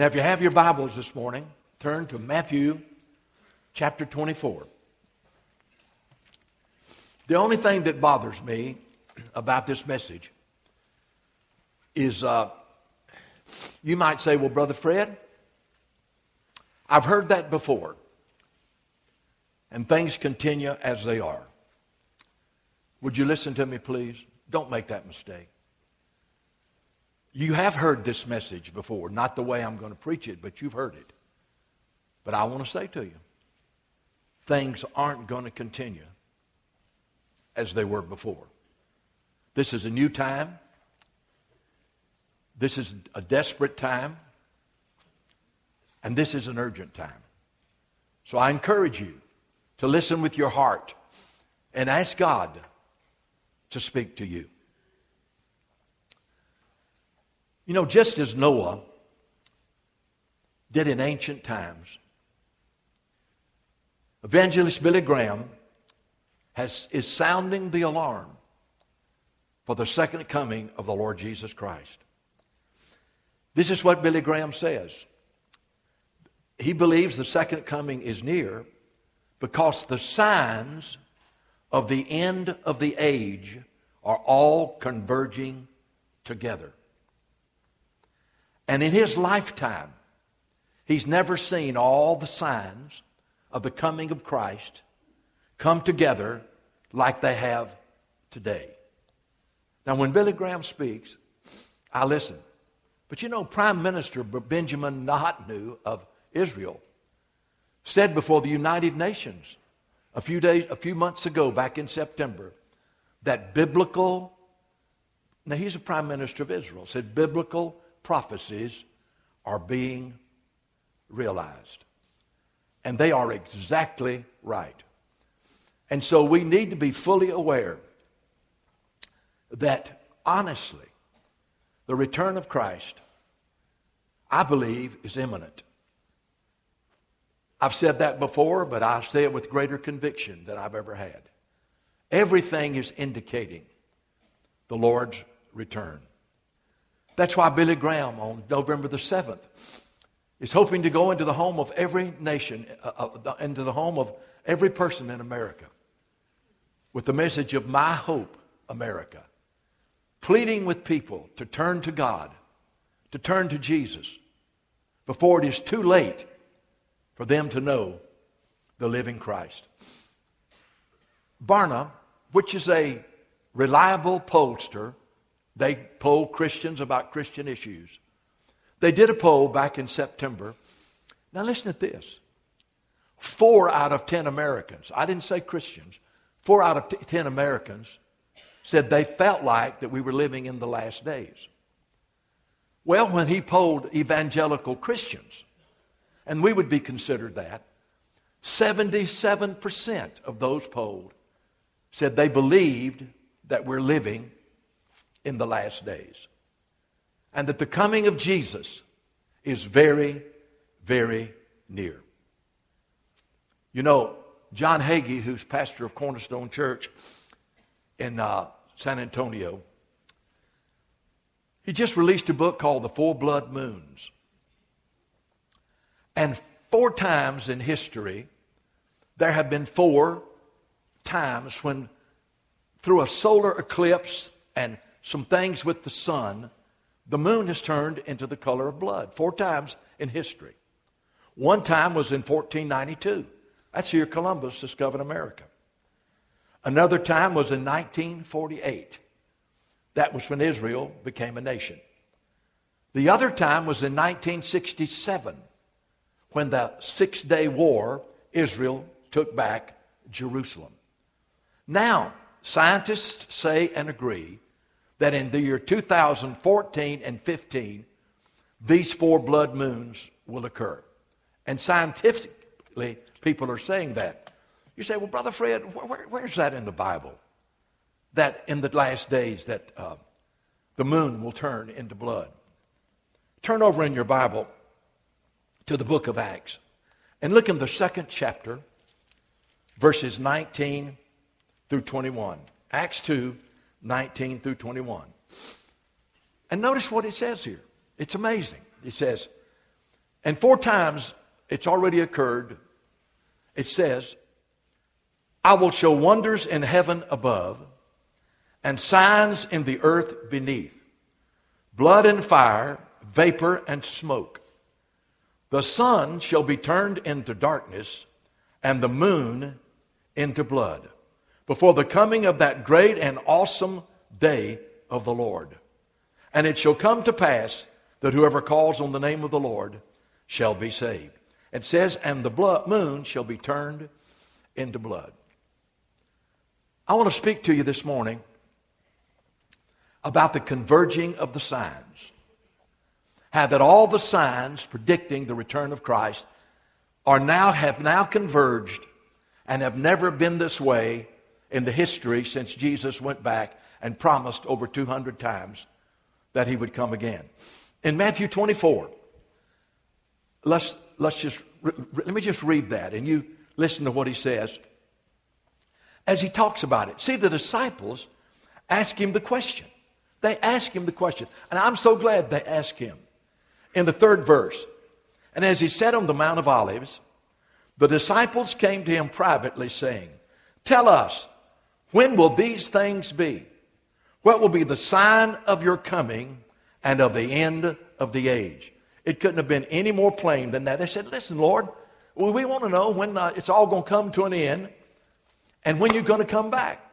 Now, if you have your Bibles this morning, turn to Matthew chapter 24. The only thing that bothers me about this message is uh, you might say, well, Brother Fred, I've heard that before. And things continue as they are. Would you listen to me, please? Don't make that mistake. You have heard this message before, not the way I'm going to preach it, but you've heard it. But I want to say to you, things aren't going to continue as they were before. This is a new time. This is a desperate time. And this is an urgent time. So I encourage you to listen with your heart and ask God to speak to you. You know, just as Noah did in ancient times, evangelist Billy Graham has, is sounding the alarm for the second coming of the Lord Jesus Christ. This is what Billy Graham says. He believes the second coming is near because the signs of the end of the age are all converging together. And in his lifetime, he's never seen all the signs of the coming of Christ come together like they have today. Now, when Billy Graham speaks, I listen. But you know, Prime Minister Benjamin Netanyahu of Israel said before the United Nations a few days, a few months ago, back in September, that biblical, now he's a prime minister of Israel, said biblical prophecies are being realized. And they are exactly right. And so we need to be fully aware that honestly, the return of Christ, I believe, is imminent. I've said that before, but I say it with greater conviction than I've ever had. Everything is indicating the Lord's return. That's why Billy Graham on November the 7th is hoping to go into the home of every nation, uh, uh, into the home of every person in America with the message of My Hope, America, pleading with people to turn to God, to turn to Jesus before it is too late for them to know the living Christ. Barna, which is a reliable pollster, they poll Christians about Christian issues. They did a poll back in September. Now, listen to this. Four out of ten Americans, I didn't say Christians, four out of t- ten Americans said they felt like that we were living in the last days. Well, when he polled evangelical Christians, and we would be considered that, 77% of those polled said they believed that we're living in the last days. And that the coming of Jesus is very, very near. You know, John Hagee, who's pastor of Cornerstone Church in uh, San Antonio, he just released a book called The Four Blood Moons. And four times in history, there have been four times when, through a solar eclipse and some things with the sun, the moon has turned into the color of blood. Four times in history. One time was in 1492. That's here Columbus discovered America. Another time was in 1948. That was when Israel became a nation. The other time was in 1967 when the Six Day War, Israel took back Jerusalem. Now, scientists say and agree that in the year 2014 and 15, these four blood moons will occur. And scientifically, people are saying that. You say, well, Brother Fred, where, where's that in the Bible? That in the last days that uh, the moon will turn into blood. Turn over in your Bible to the book of Acts and look in the second chapter, verses 19 through 21. Acts 2, 19 through 21. And notice what it says here. It's amazing. It says, And four times it's already occurred. It says, I will show wonders in heaven above and signs in the earth beneath blood and fire, vapor and smoke. The sun shall be turned into darkness and the moon into blood before the coming of that great and awesome day of the Lord. And it shall come to pass that whoever calls on the name of the Lord shall be saved. It says, and the blood, moon shall be turned into blood. I want to speak to you this morning about the converging of the signs. How that all the signs predicting the return of Christ are now, have now converged and have never been this way in the history since Jesus went back and promised over 200 times that he would come again. In Matthew 24, let's, let's just, let me just read that and you listen to what he says as he talks about it. See, the disciples ask him the question. They ask him the question. And I'm so glad they ask him. In the third verse, and as he sat on the Mount of Olives, the disciples came to him privately, saying, Tell us, when will these things be? What will be the sign of your coming and of the end of the age? It couldn't have been any more plain than that. They said, Listen, Lord, we want to know when uh, it's all going to come to an end and when you're going to come back.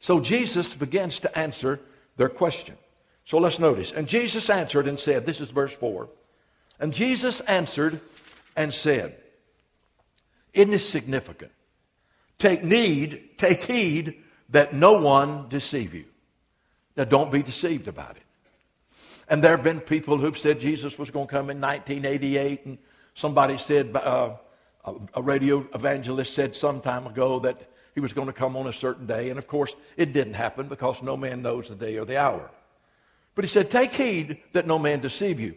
So Jesus begins to answer their question. So let's notice. And Jesus answered and said, This is verse 4. And Jesus answered and said, Isn't this significant? Take need, take heed that no one deceive you. Now don't be deceived about it. And there have been people who've said Jesus was going to come in 1988, and somebody said, uh, a radio evangelist said some time ago that he was going to come on a certain day. And of course, it didn't happen because no man knows the day or the hour. But he said, Take heed that no man deceive you.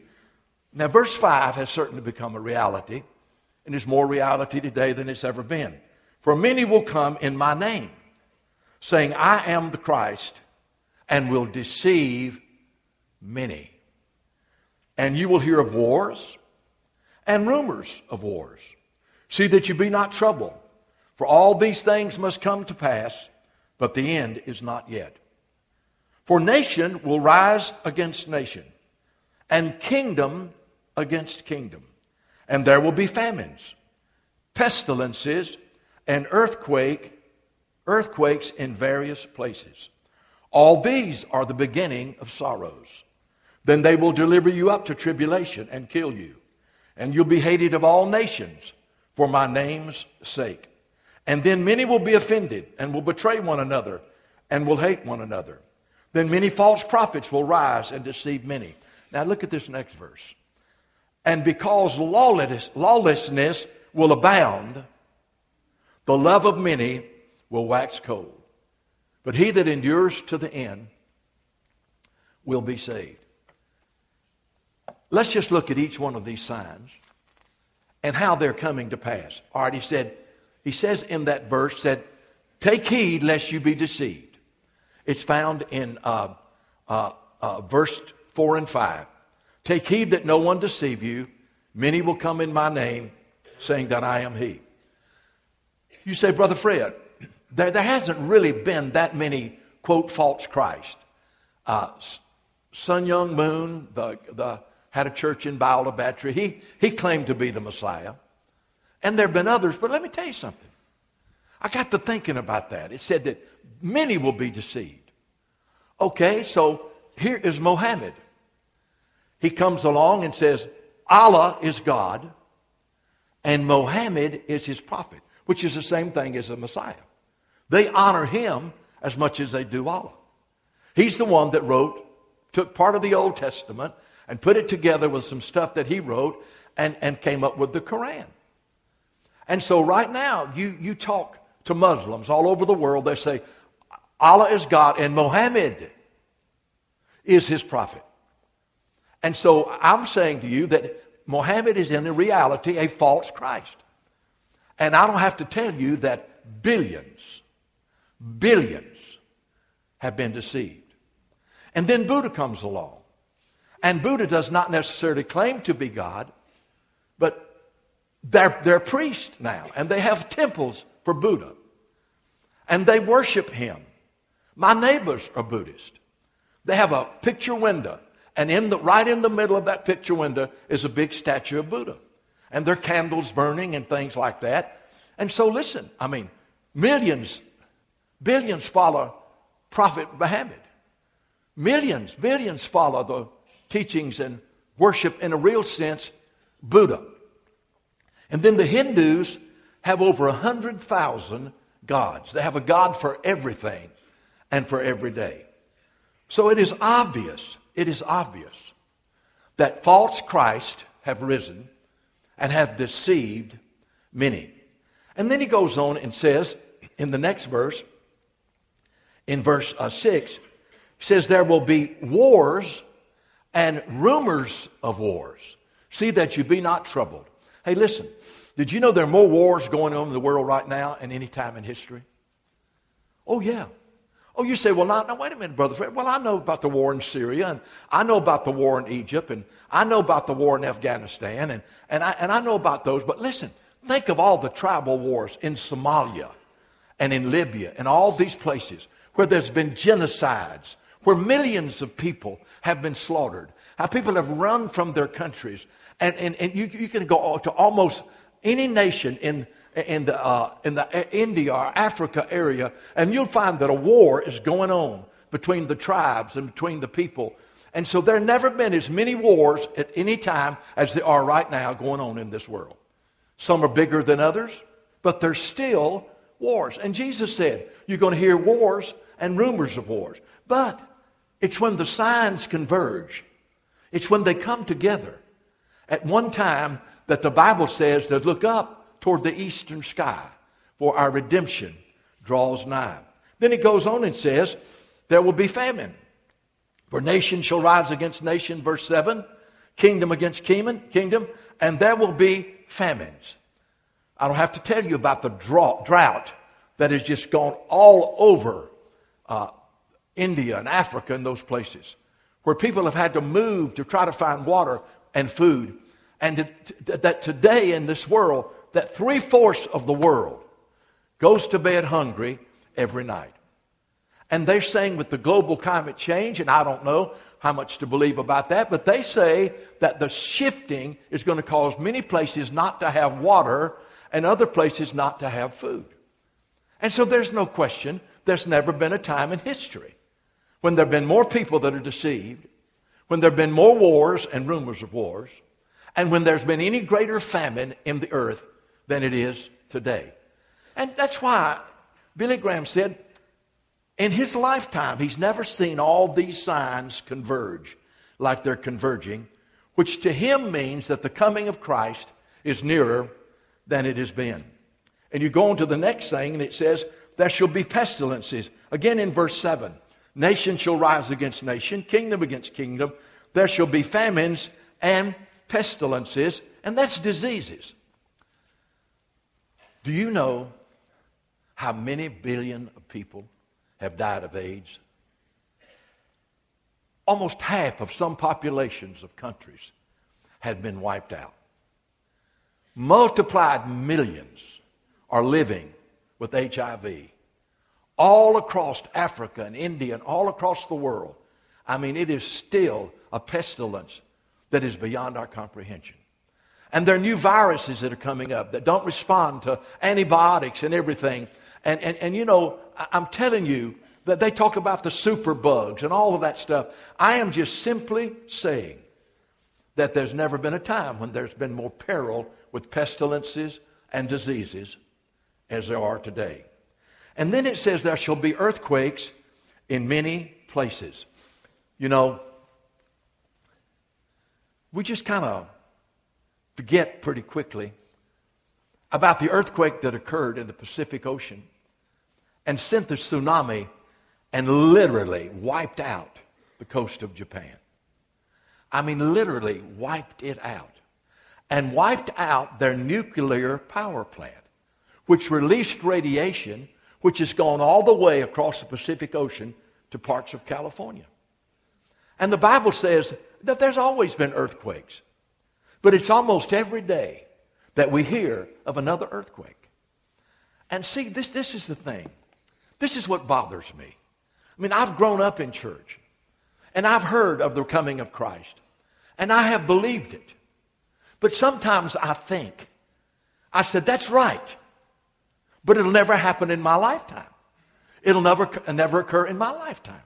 Now, verse 5 has certainly become a reality, and is more reality today than it's ever been. For many will come in my name, saying, I am the Christ, and will deceive many. And you will hear of wars and rumors of wars. See that you be not troubled, for all these things must come to pass, but the end is not yet. For nation will rise against nation, and kingdom against kingdom. And there will be famines, pestilences, and earthquake, earthquakes in various places. All these are the beginning of sorrows. Then they will deliver you up to tribulation and kill you. And you'll be hated of all nations for my name's sake. And then many will be offended and will betray one another and will hate one another. Then many false prophets will rise and deceive many. Now look at this next verse. And because lawless, lawlessness will abound, the love of many will wax cold. But he that endures to the end will be saved. Let's just look at each one of these signs and how they're coming to pass. All right, he said, he says in that verse, said, take heed lest you be deceived. It's found in uh, uh, uh, verse 4 and 5. Take heed that no one deceive you. Many will come in my name, saying that I am he. You say, Brother Fred, there, there hasn't really been that many, quote, false Christ. Uh, Sun Myung Moon, the, the, had a church in Biola Battery. He, he claimed to be the Messiah. And there have been others, but let me tell you something. I got to thinking about that. It said that many will be deceived. Okay, so here is Mohammed. He comes along and says, Allah is God, and Mohammed is his prophet, which is the same thing as the Messiah. They honor him as much as they do Allah. He's the one that wrote, took part of the Old Testament and put it together with some stuff that he wrote and, and came up with the Quran. And so right now, you, you talk to Muslims all over the world, they say, Allah is God and Muhammad is his prophet. And so I'm saying to you that Muhammad is in reality a false Christ. And I don't have to tell you that billions, billions have been deceived. And then Buddha comes along. And Buddha does not necessarily claim to be God, But they're, they're priests now, and they have temples for Buddha. And they worship him. My neighbors are Buddhist. They have a picture window, and in the, right in the middle of that picture window is a big statue of Buddha. And their candles burning and things like that. And so, listen, I mean, millions, billions follow Prophet Muhammad. Millions, billions follow the teachings and worship in a real sense Buddha. And then the Hindus have over 100,000 gods. They have a God for everything and for every day. So it is obvious, it is obvious that false Christ have risen and have deceived many. And then he goes on and says in the next verse, in verse uh, 6, says, There will be wars and rumors of wars. See that you be not troubled. Hey, listen, did you know there are more wars going on in the world right now than any time in history? Oh, yeah. Oh, you say, well, now, now, wait a minute, brother. Well, I know about the war in Syria, and I know about the war in Egypt, and I know about the war in Afghanistan, and, and, I, and I know about those. But listen, think of all the tribal wars in Somalia and in Libya and all these places where there's been genocides, where millions of people have been slaughtered, how people have run from their countries. And, and, and you, you can go to almost any nation in, in, the, uh, in the India or Africa area, and you'll find that a war is going on between the tribes and between the people. And so there never been as many wars at any time as there are right now going on in this world. Some are bigger than others, but there's still wars. And Jesus said, You're going to hear wars and rumors of wars. But it's when the signs converge, it's when they come together. At one time, that the Bible says to look up toward the eastern sky, for our redemption draws nigh. Then he goes on and says, There will be famine. For nation shall rise against nation, verse 7, kingdom against kingdom, and there will be famines. I don't have to tell you about the drought that has just gone all over uh, India and Africa and those places, where people have had to move to try to find water and food. And that today in this world, that three fourths of the world goes to bed hungry every night. And they're saying with the global climate change, and I don't know how much to believe about that, but they say that the shifting is going to cause many places not to have water and other places not to have food. And so there's no question there's never been a time in history when there have been more people that are deceived, when there have been more wars and rumors of wars, and when there's been any greater famine in the earth than it is today. And that's why Billy Graham said, in his lifetime, he's never seen all these signs converge like they're converging, which to him means that the coming of Christ is nearer than it has been. And you go on to the next thing, and it says, There shall be pestilences. Again in verse 7 Nation shall rise against nation, kingdom against kingdom. There shall be famines and pestilences, and that's diseases. Do you know how many billion of people have died of AIDS? Almost half of some populations of countries had been wiped out. Multiplied millions are living with HIV all across Africa and India and all across the world. I mean, it is still a pestilence that is beyond our comprehension. And there are new viruses that are coming up that don't respond to antibiotics and everything. And, and, and you know, I'm telling you that they talk about the super bugs and all of that stuff. I am just simply saying that there's never been a time when there's been more peril with pestilences and diseases as there are today. And then it says there shall be earthquakes in many places. You know, we just kind of forget pretty quickly about the earthquake that occurred in the Pacific Ocean and sent the tsunami and literally wiped out the coast of Japan. I mean, literally wiped it out. And wiped out their nuclear power plant, which released radiation, which has gone all the way across the Pacific Ocean to parts of California. And the Bible says that there's always been earthquakes. But it's almost every day that we hear of another earthquake. And see, this, this is the thing. This is what bothers me. I mean, I've grown up in church, and I've heard of the coming of Christ, and I have believed it. But sometimes I think, I said, that's right, but it'll never happen in my lifetime. It'll never, never occur in my lifetime.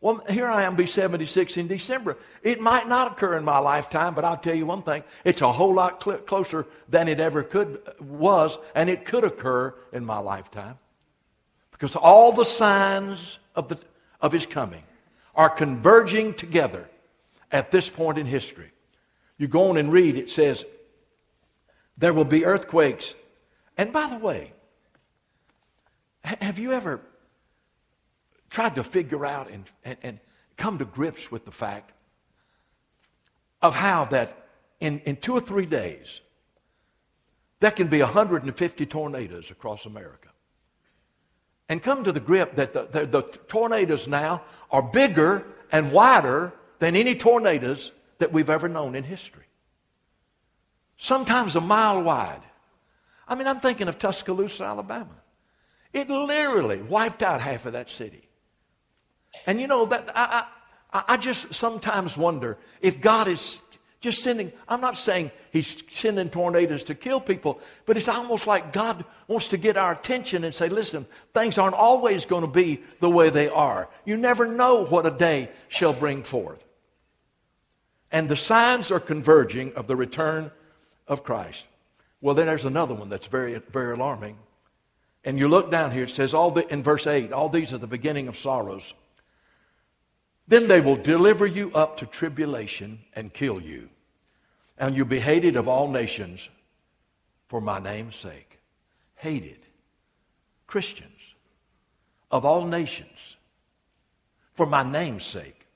Well, here I am, be 76 in December. It might not occur in my lifetime, but I'll tell you one thing. It's a whole lot cl- closer than it ever could was, and it could occur in my lifetime. Because all the signs of, the, of his coming are converging together at this point in history. You go on and read, it says, there will be earthquakes. And by the way, have you ever tried to figure out and, and, and come to grips with the fact of how that in, in two or three days, there can be 150 tornadoes across America. And come to the grip that the, the, the tornadoes now are bigger and wider than any tornadoes that we've ever known in history. Sometimes a mile wide. I mean, I'm thinking of Tuscaloosa, Alabama. It literally wiped out half of that city. And you know that I, I, I just sometimes wonder if God is just sending. I'm not saying He's sending tornadoes to kill people, but it's almost like God wants to get our attention and say, "Listen, things aren't always going to be the way they are. You never know what a day shall bring forth." And the signs are converging of the return of Christ. Well, then there's another one that's very, very alarming. And you look down here, it says all the, in verse 8, all these are the beginning of sorrows. Then they will deliver you up to tribulation and kill you. And you'll be hated of all nations for my name's sake. Hated. Christians of all nations for my name's sake.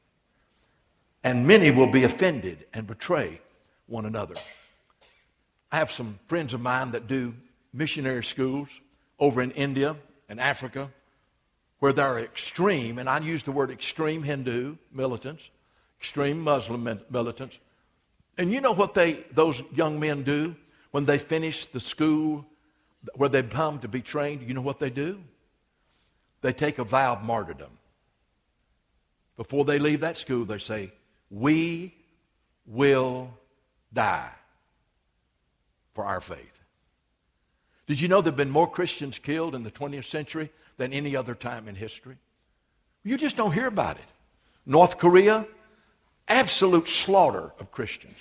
And many will be offended and betray one another. I have some friends of mine that do missionary schools over in India and Africa where there are extreme, and I use the word extreme Hindu militants, extreme Muslim militants. And you know what they, those young men do when they finish the school where they come to be trained? You know what they do? They take a vow of martyrdom. Before they leave that school, they say, We will die for our faith. Did you know there have been more Christians killed in the 20th century than any other time in history. You just don't hear about it. North Korea, absolute slaughter of Christians.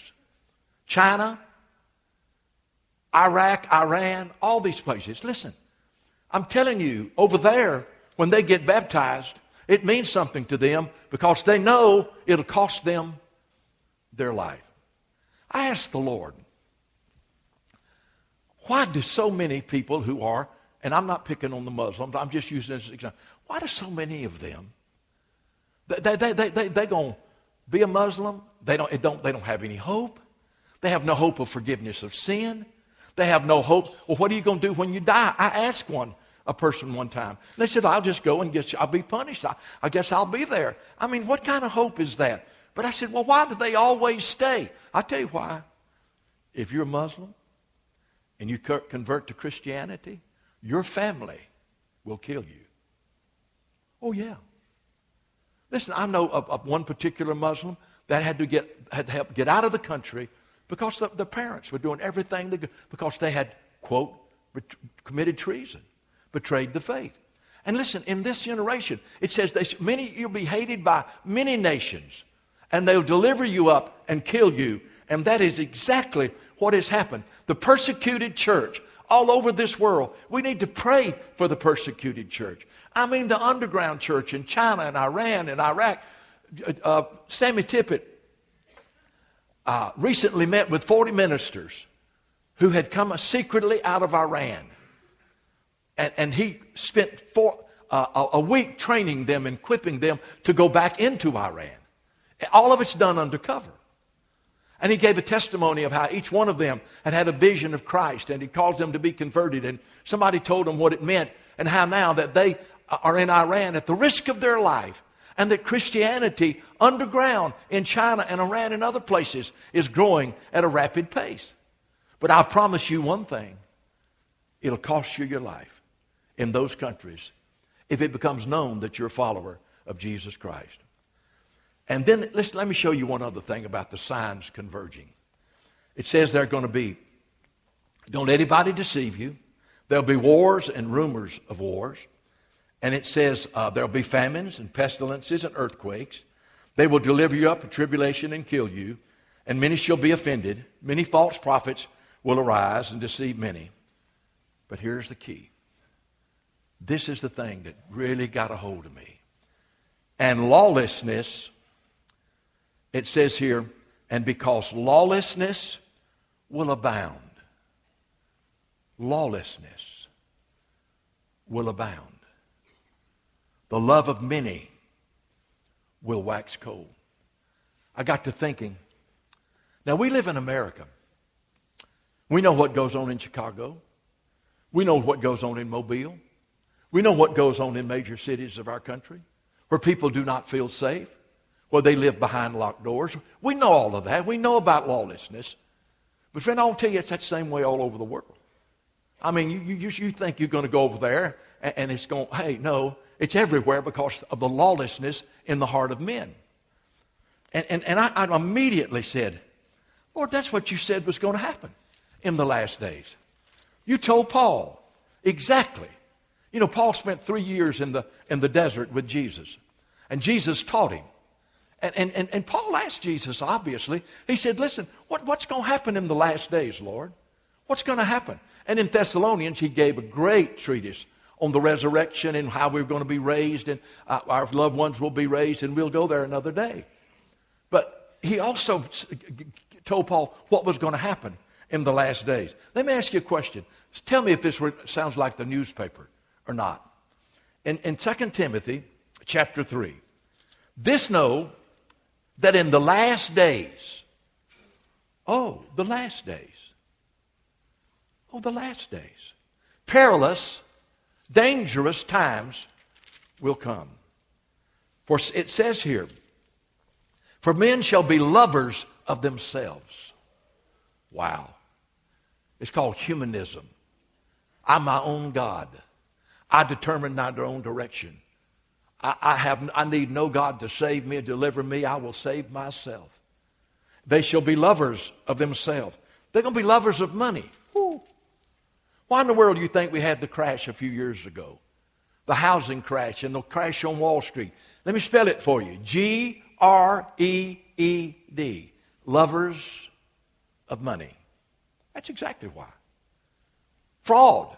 China, Iraq, Iran, all these places. Listen, I'm telling you, over there, when they get baptized, it means something to them because they know it'll cost them their life. I asked the Lord, why do so many people who are and I'm not picking on the Muslims, I'm just using this example. Why do so many of them, they, they, they, they, they're going to be a Muslim, they don't, don't, they don't have any hope. They have no hope of forgiveness of sin. They have no hope. Well, what are you going to do when you die? I asked one, a person one time. They said, I'll just go and get, I'll be punished. I, I guess I'll be there. I mean, what kind of hope is that? But I said, well, why do they always stay? i tell you why. If you're a Muslim and you convert to Christianity, your family will kill you. Oh, yeah. Listen, I know of, of one particular Muslim that had to get had to help get out of the country because the, the parents were doing everything because they had, quote, bet- committed treason, betrayed the faith. And listen, in this generation, it says they, many you'll be hated by many nations, and they'll deliver you up and kill you. And that is exactly what has happened. The persecuted church all over this world. We need to pray for the persecuted church. I mean, the underground church in China and Iran and Iraq. Uh, uh Sammy Tippit uh, recently met with 40 ministers who had come secretly out of Iran. And, and he spent four, uh, a week training them and equipping them to go back into Iran. All of it's done undercover. And he gave a testimony of how each one of them had had a vision of Christ and he caused them to be converted. And somebody told them what it meant and how now that they are in Iran at the risk of their life and that Christianity underground in China and Iran and other places is growing at a rapid pace. But I promise you one thing it'll cost you your life in those countries if it becomes known that you're a follower of Jesus Christ. And then let's, let me show you one other thing about the signs converging. It says they're going to be, don't anybody deceive you. There'll be wars and rumors of wars. And it says uh, there'll be famines and pestilences and earthquakes. They will deliver you up to tribulation and kill you. And many shall be offended. Many false prophets will arise and deceive many. But here's the key. This is the thing that really got a hold of me. And lawlessness, it says here, and because lawlessness will abound, lawlessness will abound. The love of many will wax cold. I got to thinking. Now, we live in America. We know what goes on in Chicago. We know what goes on in Mobile. We know what goes on in major cities of our country where people do not feel safe, where they live behind locked doors. We know all of that. We know about lawlessness. But, friend, I'll tell you, it's that same way all over the world. I mean, you, you, you think you're going to go over there and, and it's going, hey, no, it's everywhere because of the lawlessness in the heart of men. And, and, and I, I immediately said, Lord, that's what you said was going to happen in the last days. You told Paul exactly. You know, Paul spent three years in the, in the desert with Jesus, and Jesus taught him. And, and, and, and Paul asked Jesus, obviously, he said, Listen, what, what's going to happen in the last days, Lord? What's going to happen? And in Thessalonians, he gave a great treatise on the resurrection and how we're going to be raised and uh, our loved ones will be raised and we'll go there another day. But he also told Paul what was going to happen in the last days. Let me ask you a question. Tell me if this sounds like the newspaper or not. In, in 2 Timothy chapter 3, this know that in the last days, oh, the last days, oh, the last days, perilous dangerous times will come. For it says here, for men shall be lovers of themselves. Wow. It's called humanism. I'm my own God. I determine my own direction. I, I, have, I need no God to save me or deliver me. I will save myself. They shall be lovers of themselves. They're going to be lovers of money. Woo. Why in the world do you think we had the crash a few years ago? The housing crash and the crash on Wall Street. Let me spell it for you G R E E D. Lovers of money. That's exactly why. Fraud.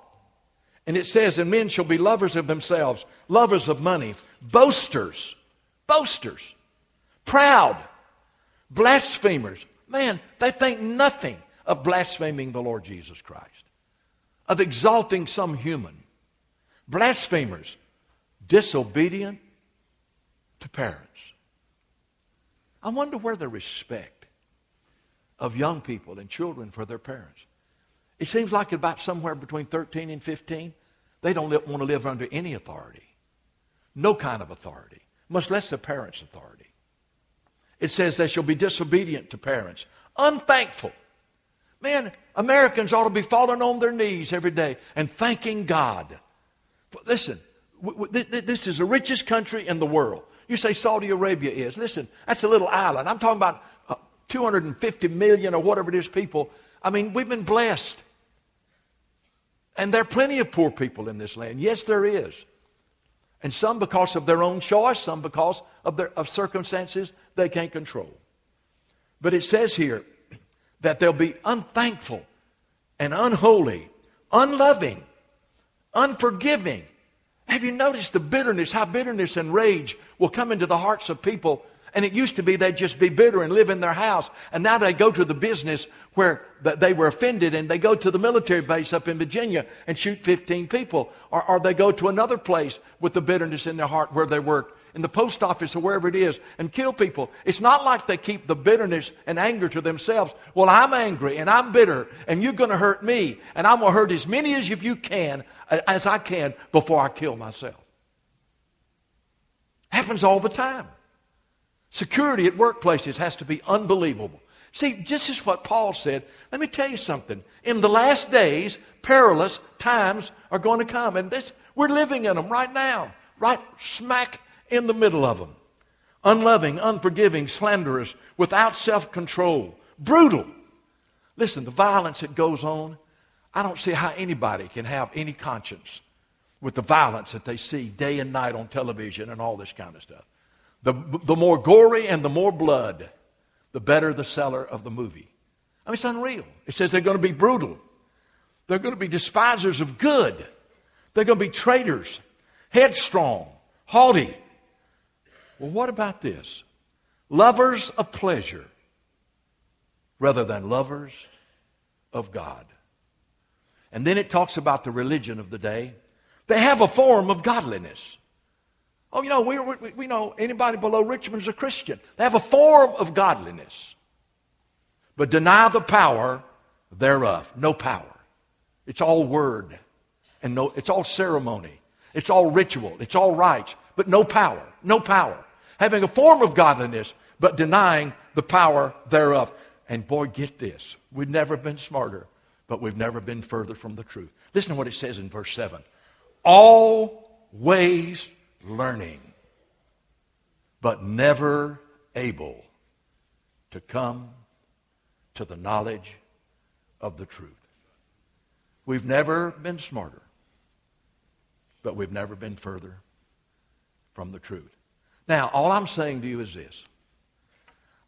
And it says, and men shall be lovers of themselves, lovers of money, boasters, boasters, proud, blasphemers. Man, they think nothing of blaspheming the Lord Jesus Christ of exalting some human. Blasphemers, disobedient to parents. I wonder where the respect of young people and children for their parents. It seems like about somewhere between 13 and 15, they don't want to live under any authority. No kind of authority, much less a parent's authority. It says they shall be disobedient to parents, unthankful. Man, Americans ought to be falling on their knees every day and thanking God. Listen, this is the richest country in the world. You say Saudi Arabia is. Listen, that's a little island. I'm talking about uh, 250 million or whatever it is people. I mean, we've been blessed. And there are plenty of poor people in this land. Yes, there is. And some because of their own choice, some because of, their, of circumstances they can't control. But it says here, that they'll be unthankful and unholy, unloving, unforgiving. Have you noticed the bitterness, how bitterness and rage will come into the hearts of people? And it used to be they'd just be bitter and live in their house. And now they go to the business where they were offended and they go to the military base up in Virginia and shoot 15 people. Or, or they go to another place with the bitterness in their heart where they work in the post office or wherever it is and kill people. It's not like they keep the bitterness and anger to themselves. Well, I'm angry and I'm bitter and you're going to hurt me and I'm going to hurt as many as you can as I can before I kill myself. Happens all the time. Security at workplaces has to be unbelievable. See, this is what Paul said. Let me tell you something. In the last days, perilous times are going to come. And this, we're living in them right now, right smack in the middle of them. Unloving, unforgiving, slanderous, without self control, brutal. Listen, the violence that goes on, I don't see how anybody can have any conscience with the violence that they see day and night on television and all this kind of stuff. The, the more gory and the more blood, the better the seller of the movie. I mean, it's unreal. It says they're going to be brutal. They're going to be despisers of good. They're going to be traitors, headstrong, haughty. Well, what about this? Lovers of pleasure rather than lovers of God. And then it talks about the religion of the day. They have a form of godliness. Oh, you know, we, we, we know anybody below Richmond's a Christian. They have a form of godliness, but deny the power thereof. No power. It's all word, and no, it's all ceremony. It's all ritual. It's all rites, but no power. No power. Having a form of godliness, but denying the power thereof. And boy, get this. We've never been smarter, but we've never been further from the truth. Listen to what it says in verse 7 always learning, but never able to come to the knowledge of the truth. We've never been smarter, but we've never been further from the truth. Now, all I'm saying to you is this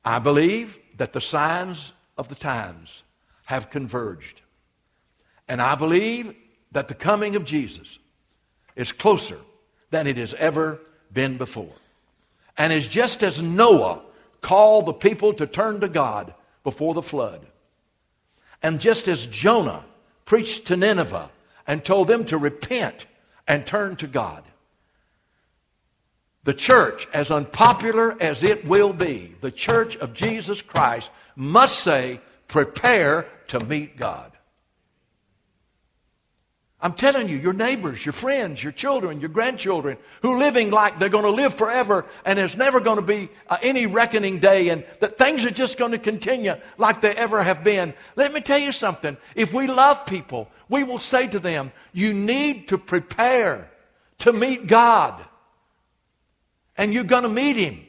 I believe that the signs of the times have converged. And I believe that the coming of Jesus is closer than it has ever been before. And is just as Noah called the people to turn to God before the flood, and just as Jonah preached to Nineveh and told them to repent and turn to God, the church, as unpopular as it will be, the church of Jesus Christ must say, prepare to meet God. I'm telling you, your neighbors, your friends, your children, your grandchildren, who living like they're going to live forever and there's never going to be uh, any reckoning day and that things are just going to continue like they ever have been. Let me tell you something. If we love people, we will say to them, you need to prepare to meet God. And you're going to meet Him.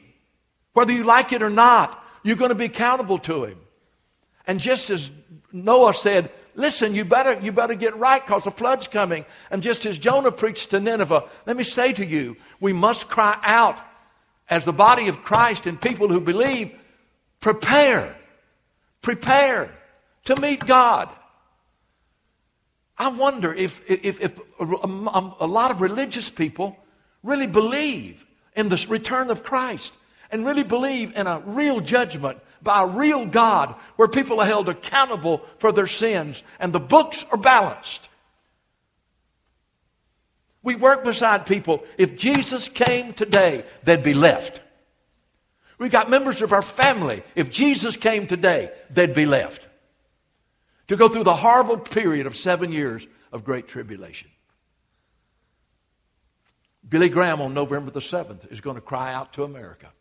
Whether you like it or not, you're going to be accountable to Him. And just as Noah said, Listen, you better, you better get right because the flood's coming. And just as Jonah preached to Nineveh, let me say to you, we must cry out as the body of Christ and people who believe, prepare, prepare to meet God. I wonder if, if, if a, a, a lot of religious people really believe in the return of Christ and really believe in a real judgment by a real God where people are held accountable for their sins and the books are balanced. We work beside people. If Jesus came today, they'd be left. We got members of our family. If Jesus came today, they'd be left. To go through the horrible period of seven years of great tribulation. Billy Graham on November the 7th is going to cry out to America.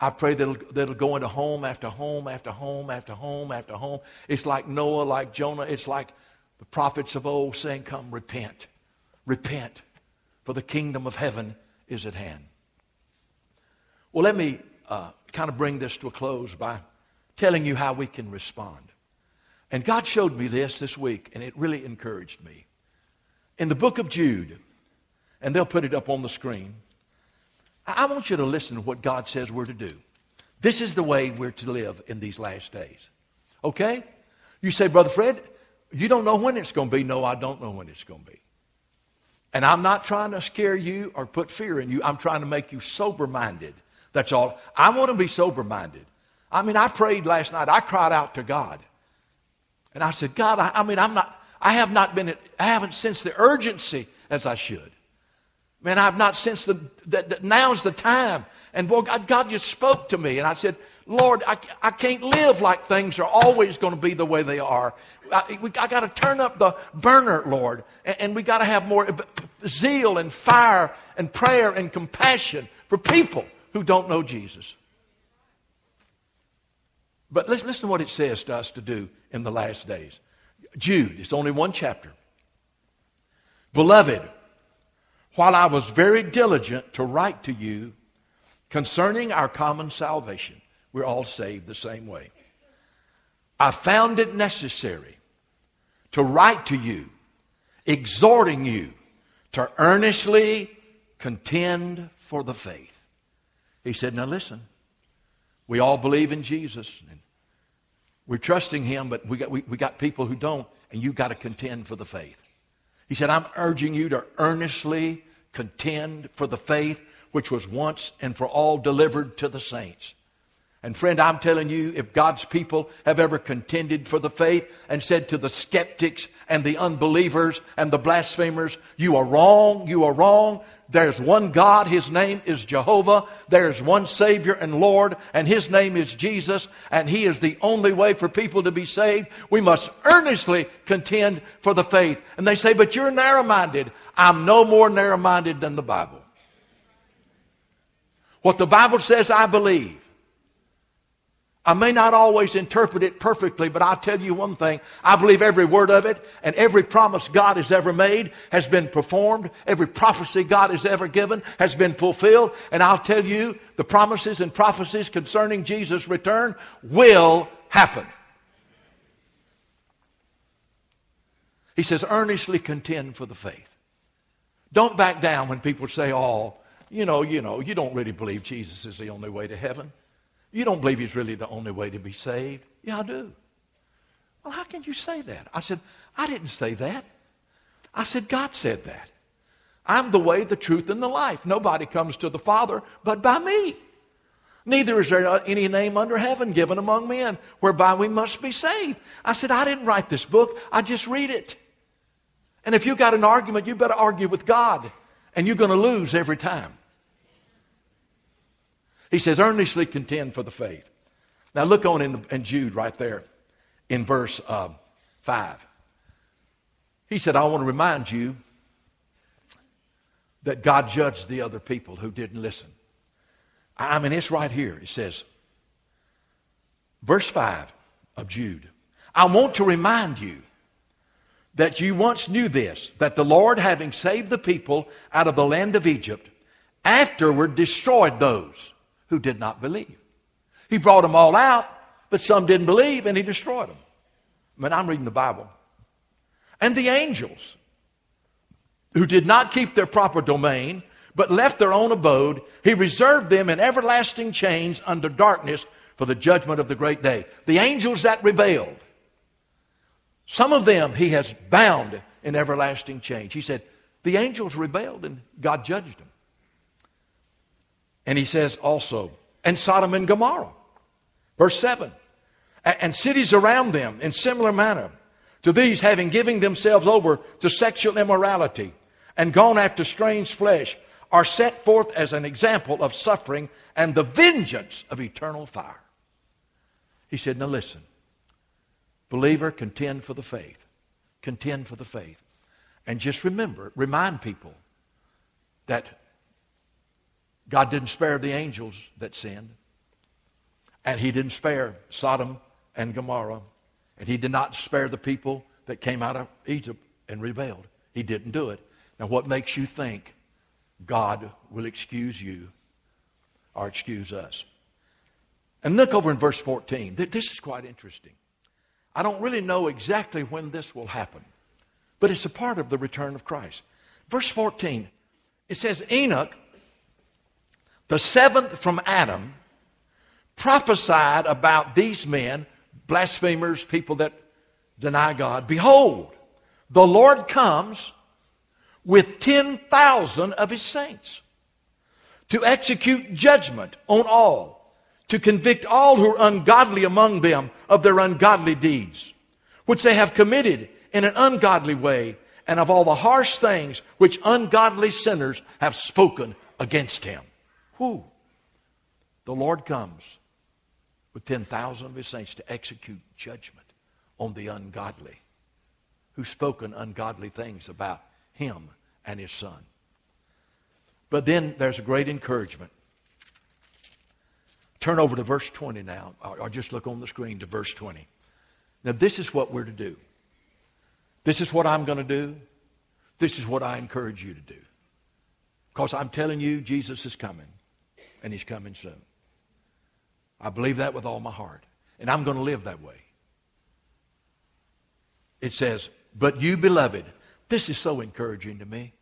I pray that it'll, that it'll go into home after home after home after home after home. It's like Noah, like Jonah. It's like the prophets of old saying, Come, repent. Repent, for the kingdom of heaven is at hand. Well, let me uh, kind of bring this to a close by telling you how we can respond. And God showed me this this week, and it really encouraged me. In the book of Jude, and they'll put it up on the screen. I want you to listen to what God says we're to do. This is the way we're to live in these last days. Okay? You say, Brother Fred, you don't know when it's going to be. No, I don't know when it's going to be. And I'm not trying to scare you or put fear in you. I'm trying to make you sober minded. That's all. I want to be sober minded. I mean, I prayed last night. I cried out to God. And I said, God, I, I mean, I'm not, I have not been, I haven't sensed the urgency as I should. Man, I've not sensed the, that, that now's the time. And boy, God, God just spoke to me. And I said, Lord, I, I can't live like things are always going to be the way they are. I, I got to turn up the burner, Lord. And, and we got to have more zeal and fire and prayer and compassion for people who don't know Jesus. But listen, listen to what it says to us to do in the last days. Jude, it's only one chapter. Beloved, while I was very diligent to write to you concerning our common salvation, we're all saved the same way. I found it necessary to write to you, exhorting you to earnestly contend for the faith. He said, Now listen, we all believe in Jesus. And we're trusting Him, but we got, we, we got people who don't, and you got to contend for the faith. He said, I'm urging you to earnestly contend for the faith which was once and for all delivered to the saints. And friend, I'm telling you, if God's people have ever contended for the faith and said to the skeptics and the unbelievers and the blasphemers, you are wrong, you are wrong, there's one God, His name is Jehovah. There's one Savior and Lord, and His name is Jesus, and He is the only way for people to be saved. We must earnestly contend for the faith. And they say, but you're narrow minded. I'm no more narrow minded than the Bible. What the Bible says, I believe. I may not always interpret it perfectly, but I'll tell you one thing. I believe every word of it and every promise God has ever made has been performed. Every prophecy God has ever given has been fulfilled. And I'll tell you, the promises and prophecies concerning Jesus' return will happen. He says, earnestly contend for the faith. Don't back down when people say, oh, you know, you know, you don't really believe Jesus is the only way to heaven. You don't believe he's really the only way to be saved? Yeah, I do. Well, how can you say that? I said, I didn't say that. I said, God said that. I'm the way, the truth, and the life. Nobody comes to the Father but by me. Neither is there any name under heaven given among men whereby we must be saved. I said, I didn't write this book. I just read it. And if you got an argument, you better argue with God. And you're going to lose every time. He says, earnestly contend for the faith. Now look on in, in Jude right there in verse uh, 5. He said, I want to remind you that God judged the other people who didn't listen. I mean, it's right here. It says, verse 5 of Jude. I want to remind you that you once knew this, that the Lord, having saved the people out of the land of Egypt, afterward destroyed those who did not believe. He brought them all out, but some didn't believe, and he destroyed them. I mean, I'm reading the Bible. And the angels, who did not keep their proper domain, but left their own abode, he reserved them in everlasting chains under darkness for the judgment of the great day. The angels that rebelled, some of them he has bound in everlasting chains. He said, the angels rebelled and God judged them. And he says also, and Sodom and Gomorrah. Verse 7. And cities around them in similar manner. To these, having given themselves over to sexual immorality and gone after strange flesh, are set forth as an example of suffering and the vengeance of eternal fire. He said, Now listen, believer, contend for the faith. Contend for the faith. And just remember, remind people that God didn't spare the angels that sinned. And he didn't spare Sodom and Gomorrah. And he did not spare the people that came out of Egypt and rebelled. He didn't do it. Now, what makes you think God will excuse you or excuse us? And look over in verse 14. This is quite interesting. I don't really know exactly when this will happen, but it's a part of the return of Christ. Verse 14, it says, Enoch the seventh from Adam, prophesied about these men, blasphemers, people that deny God. Behold, the Lord comes with 10,000 of his saints to execute judgment on all, to convict all who are ungodly among them of their ungodly deeds, which they have committed in an ungodly way, and of all the harsh things which ungodly sinners have spoken against him. Who? The Lord comes with 10,000 of his saints to execute judgment on the ungodly who've spoken ungodly things about him and his son. But then there's a great encouragement. Turn over to verse 20 now, or, just look on the screen to verse 20. Now, this is what we're to do. This is what I'm going to do. This is what I encourage you to do. Because I'm telling you, Jesus is coming, and he's coming soon. I believe that with all my heart, and I'm going to live that way. It says, But you, beloved, this is so encouraging to me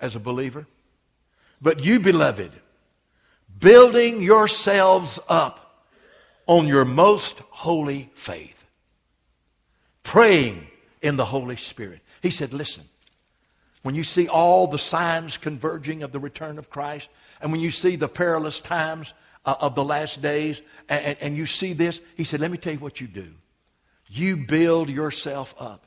as a believer. But you, beloved, building yourselves up on your most holy faith, praying in the Holy Spirit. He said, Listen, when you see all the signs converging of the return of Christ, and when you see the perilous times uh, of the last days, and, and, and you see this, he said, Let me tell you what you do. You build yourself up.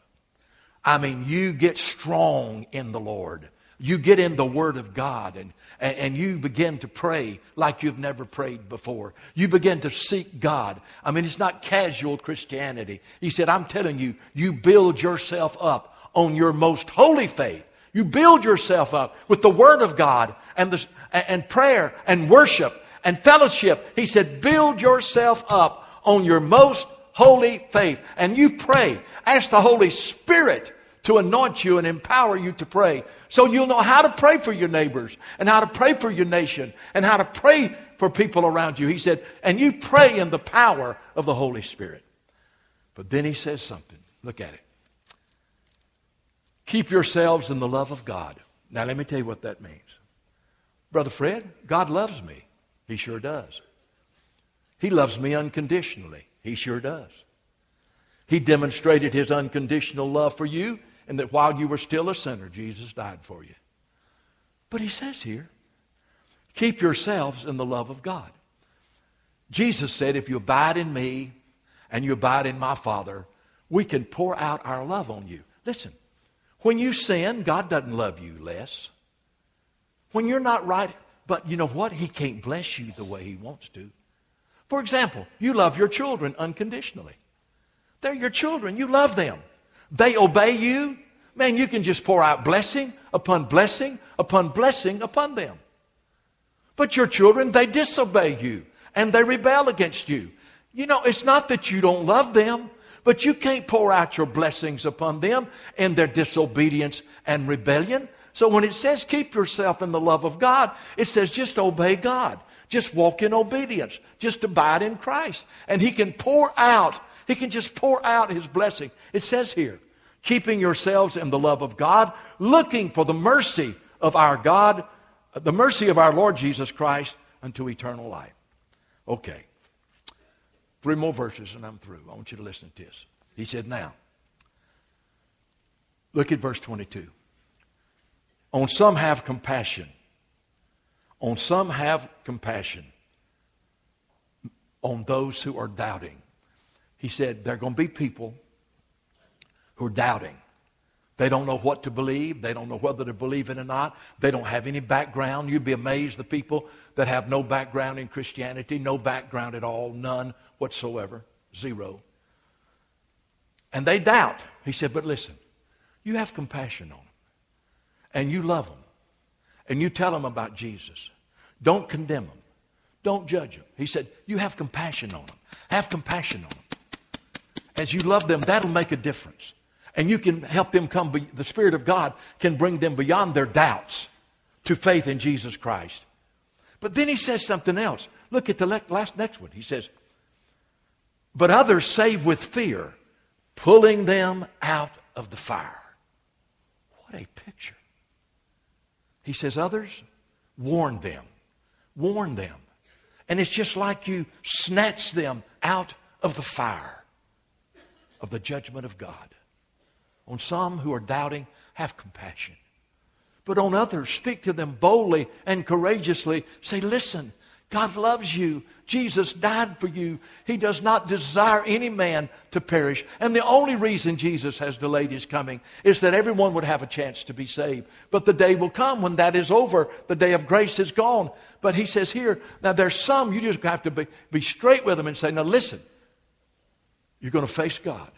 I mean, you get strong in the Lord. You get in the Word of God and, and, and, you begin to pray like you've never prayed before. You begin to seek God. I mean, it's not casual Christianity. He said, I'm telling you, you build yourself up on your most holy faith. You build yourself up with the Word of God and, the, and prayer and worship and fellowship. He said, build yourself up on your most holy faith. And you pray. Ask the Holy Spirit to anoint you and empower you to pray. So you'll know how to pray for your neighbors and how to pray for your nation and how to pray for people around you. He said, and you pray in the power of the Holy Spirit. But then he says something. Look at it. Keep yourselves in the love of God. Now, let me tell you what that means. Brother Fred, God loves me. He sure does. He loves me unconditionally. He sure does. He demonstrated his unconditional love for you, and that while you were still a sinner, Jesus died for you. But he says here, keep yourselves in the love of God. Jesus said, if you abide in me and you abide in my Father, we can pour out our love on you. Listen, when you sin, God doesn't love you less. When you're not right, but you know what? He can't bless you the way He wants to. For example, you love your children unconditionally. They're your children. You love them. They obey you. Man, you can just pour out blessing upon blessing upon blessing upon them. But your children, they disobey you and they rebel against you. You know, it's not that you don't love them. But you can't pour out your blessings upon them in their disobedience and rebellion. So when it says keep yourself in the love of God, it says just obey God. Just walk in obedience. Just abide in Christ. And He can pour out, He can just pour out His blessing. It says here, keeping yourselves in the love of God, looking for the mercy of our God, the mercy of our Lord Jesus Christ unto eternal life. Okay. Three more verses and I'm through. I want you to listen to this. He said, Now, look at verse 22. On some have compassion. On some have compassion. On those who are doubting. He said, There are going to be people who are doubting. They don't know what to believe. They don't know whether to believe it or not. They don't have any background. You'd be amazed the people that have no background in Christianity, no background at all, none whatsoever. Zero. And they doubt. He said, But listen, you have compassion on them. And you love them. And you tell them about Jesus. Don't condemn them. Don't judge them. He said, You have compassion on them. Have compassion on them. As you love them, that'll make a difference. And you can help them come, be, the Spirit of God can bring them beyond their doubts to faith in Jesus Christ. But then he says something else. Look at the last next one. He says, but others save with fear, pulling them out of the fire. What a picture. He says, Others, warn them. Warn them. And it's just like you snatch them out of the fire of the judgment of God. On some who are doubting, have compassion. But on others, speak to them boldly and courageously. Say, Listen, God loves you. Jesus died for you. He does not desire any man to perish. And the only reason Jesus has delayed his coming is that everyone would have a chance to be saved. But the day will come when that is over. The day of grace is gone. But he says here, now there's some, you just have to be, be straight with them and say, now listen, you're going to face God.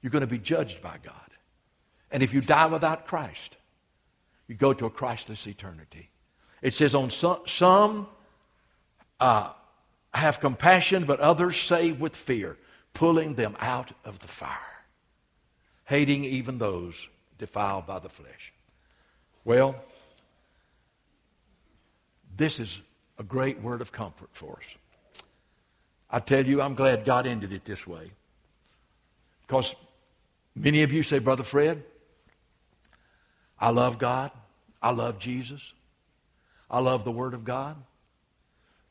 You're going to be judged by God. And if you die without Christ, you go to a Christless eternity. It says on some, some uh, have compassion, but others save with fear, pulling them out of the fire, hating even those defiled by the flesh. Well, this is a great word of comfort for us. I tell you, I'm glad God ended it this way. Because many of you say, Brother Fred, I love God. I love Jesus. I love the Word of God.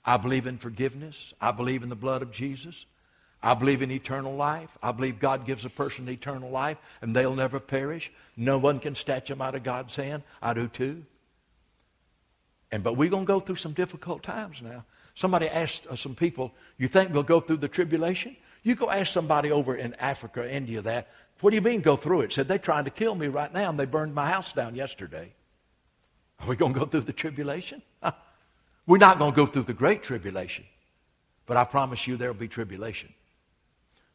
I believe in forgiveness. I believe in the blood of Jesus. I believe in eternal life. I believe God gives a person eternal life and they'll never perish. No one can snatch them out of God's hand. I do too. And but we're going to go through some difficult times now. Somebody asked uh, some people, you think we'll go through the tribulation? You go ask somebody over in Africa, India that, what do you mean go through it? Said they're trying to kill me right now and they burned my house down yesterday. Are we going to go through the tribulation? We're not going to go through the great tribulation, but I promise you there'll be tribulation.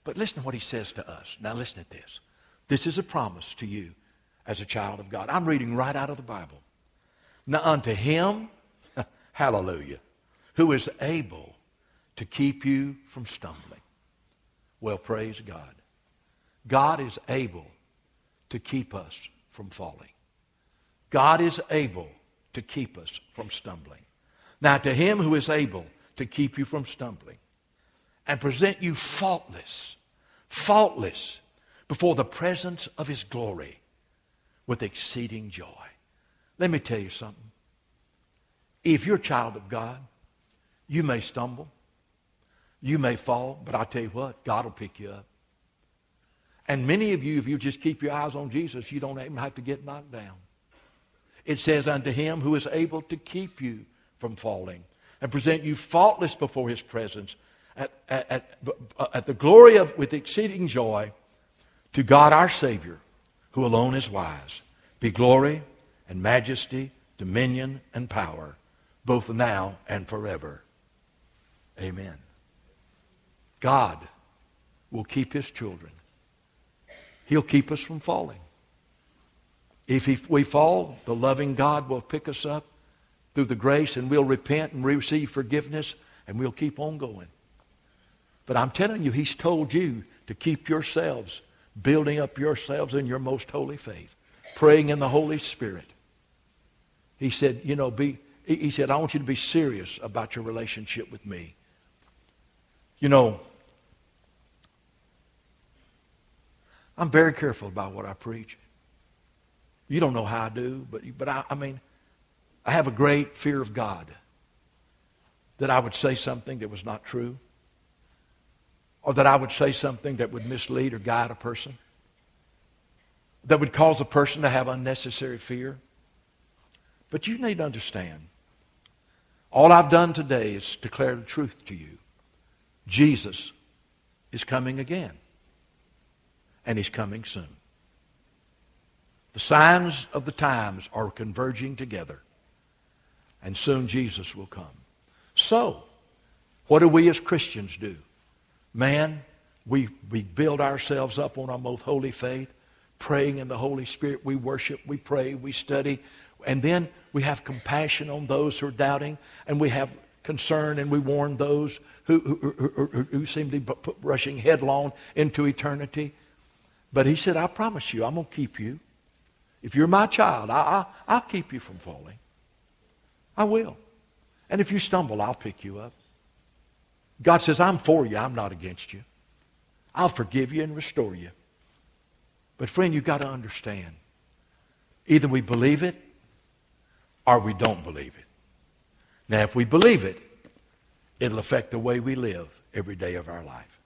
But listen to what he says to us. Now listen to this. This is a promise to you as a child of God. I'm reading right out of the Bible. Now unto him, hallelujah, who is able to keep you from stumbling. Well, praise God. God is able to keep us from falling. God is able to keep us from stumbling. Now, to him who is able to keep you from stumbling and present you faultless, faultless before the presence of his glory with exceeding joy. Let me tell you something. If you're a child of God, you may stumble, you may fall, but I tell you what, God will pick you up. And many of you, if you just keep your eyes on Jesus, you don't even have to get knocked down. It says, Unto him who is able to keep you from falling and present you faultless before his presence at, at, at, at the glory of, with exceeding joy to God our Savior, who alone is wise, be glory and majesty, dominion and power, both now and forever. Amen. God will keep his children. He'll keep us from falling. If we fall, the loving God will pick us up through the grace and we'll repent and receive forgiveness and we'll keep on going. But I'm telling you, He's told you to keep yourselves, building up yourselves in your most holy faith, praying in the Holy Spirit. He said, you know, be, he said, I want you to be serious about your relationship with me. You know, I'm very careful about what I preach. You don't know how I do, but, but I, I mean, I have a great fear of God that I would say something that was not true or that I would say something that would mislead or guide a person that would cause a person to have unnecessary fear. But you need to understand, all I've done today is declare the truth to you. Jesus is coming again, and he's coming soon. The signs of the times are converging together and soon Jesus will come. So, what do we as Christians do? Man, we, we build ourselves up on our most holy faith, praying in the Holy Spirit. We worship, we pray, we study, and then we have compassion on those who are doubting, and we have concern, and we warn those who, who, who, who seem to be rushing headlong into eternity. But he said, I promise you, I'm going to keep you. If you're my child, I, I, I'll keep you from falling. I will. And if you stumble, I'll pick you up. God says, I'm for you. I'm not against you. I'll forgive you and restore you. But friend, you've got to understand. Either we believe it or we don't believe it. Now, if we believe it, it'll affect the way we live every day of our life.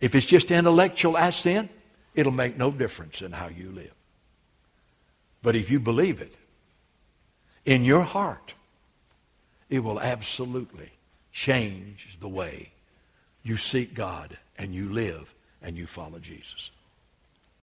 If it's just intellectual assent, it'll make no difference in how you live. But if you believe it, in your heart, it will absolutely change the way you seek God and you live and you follow Jesus.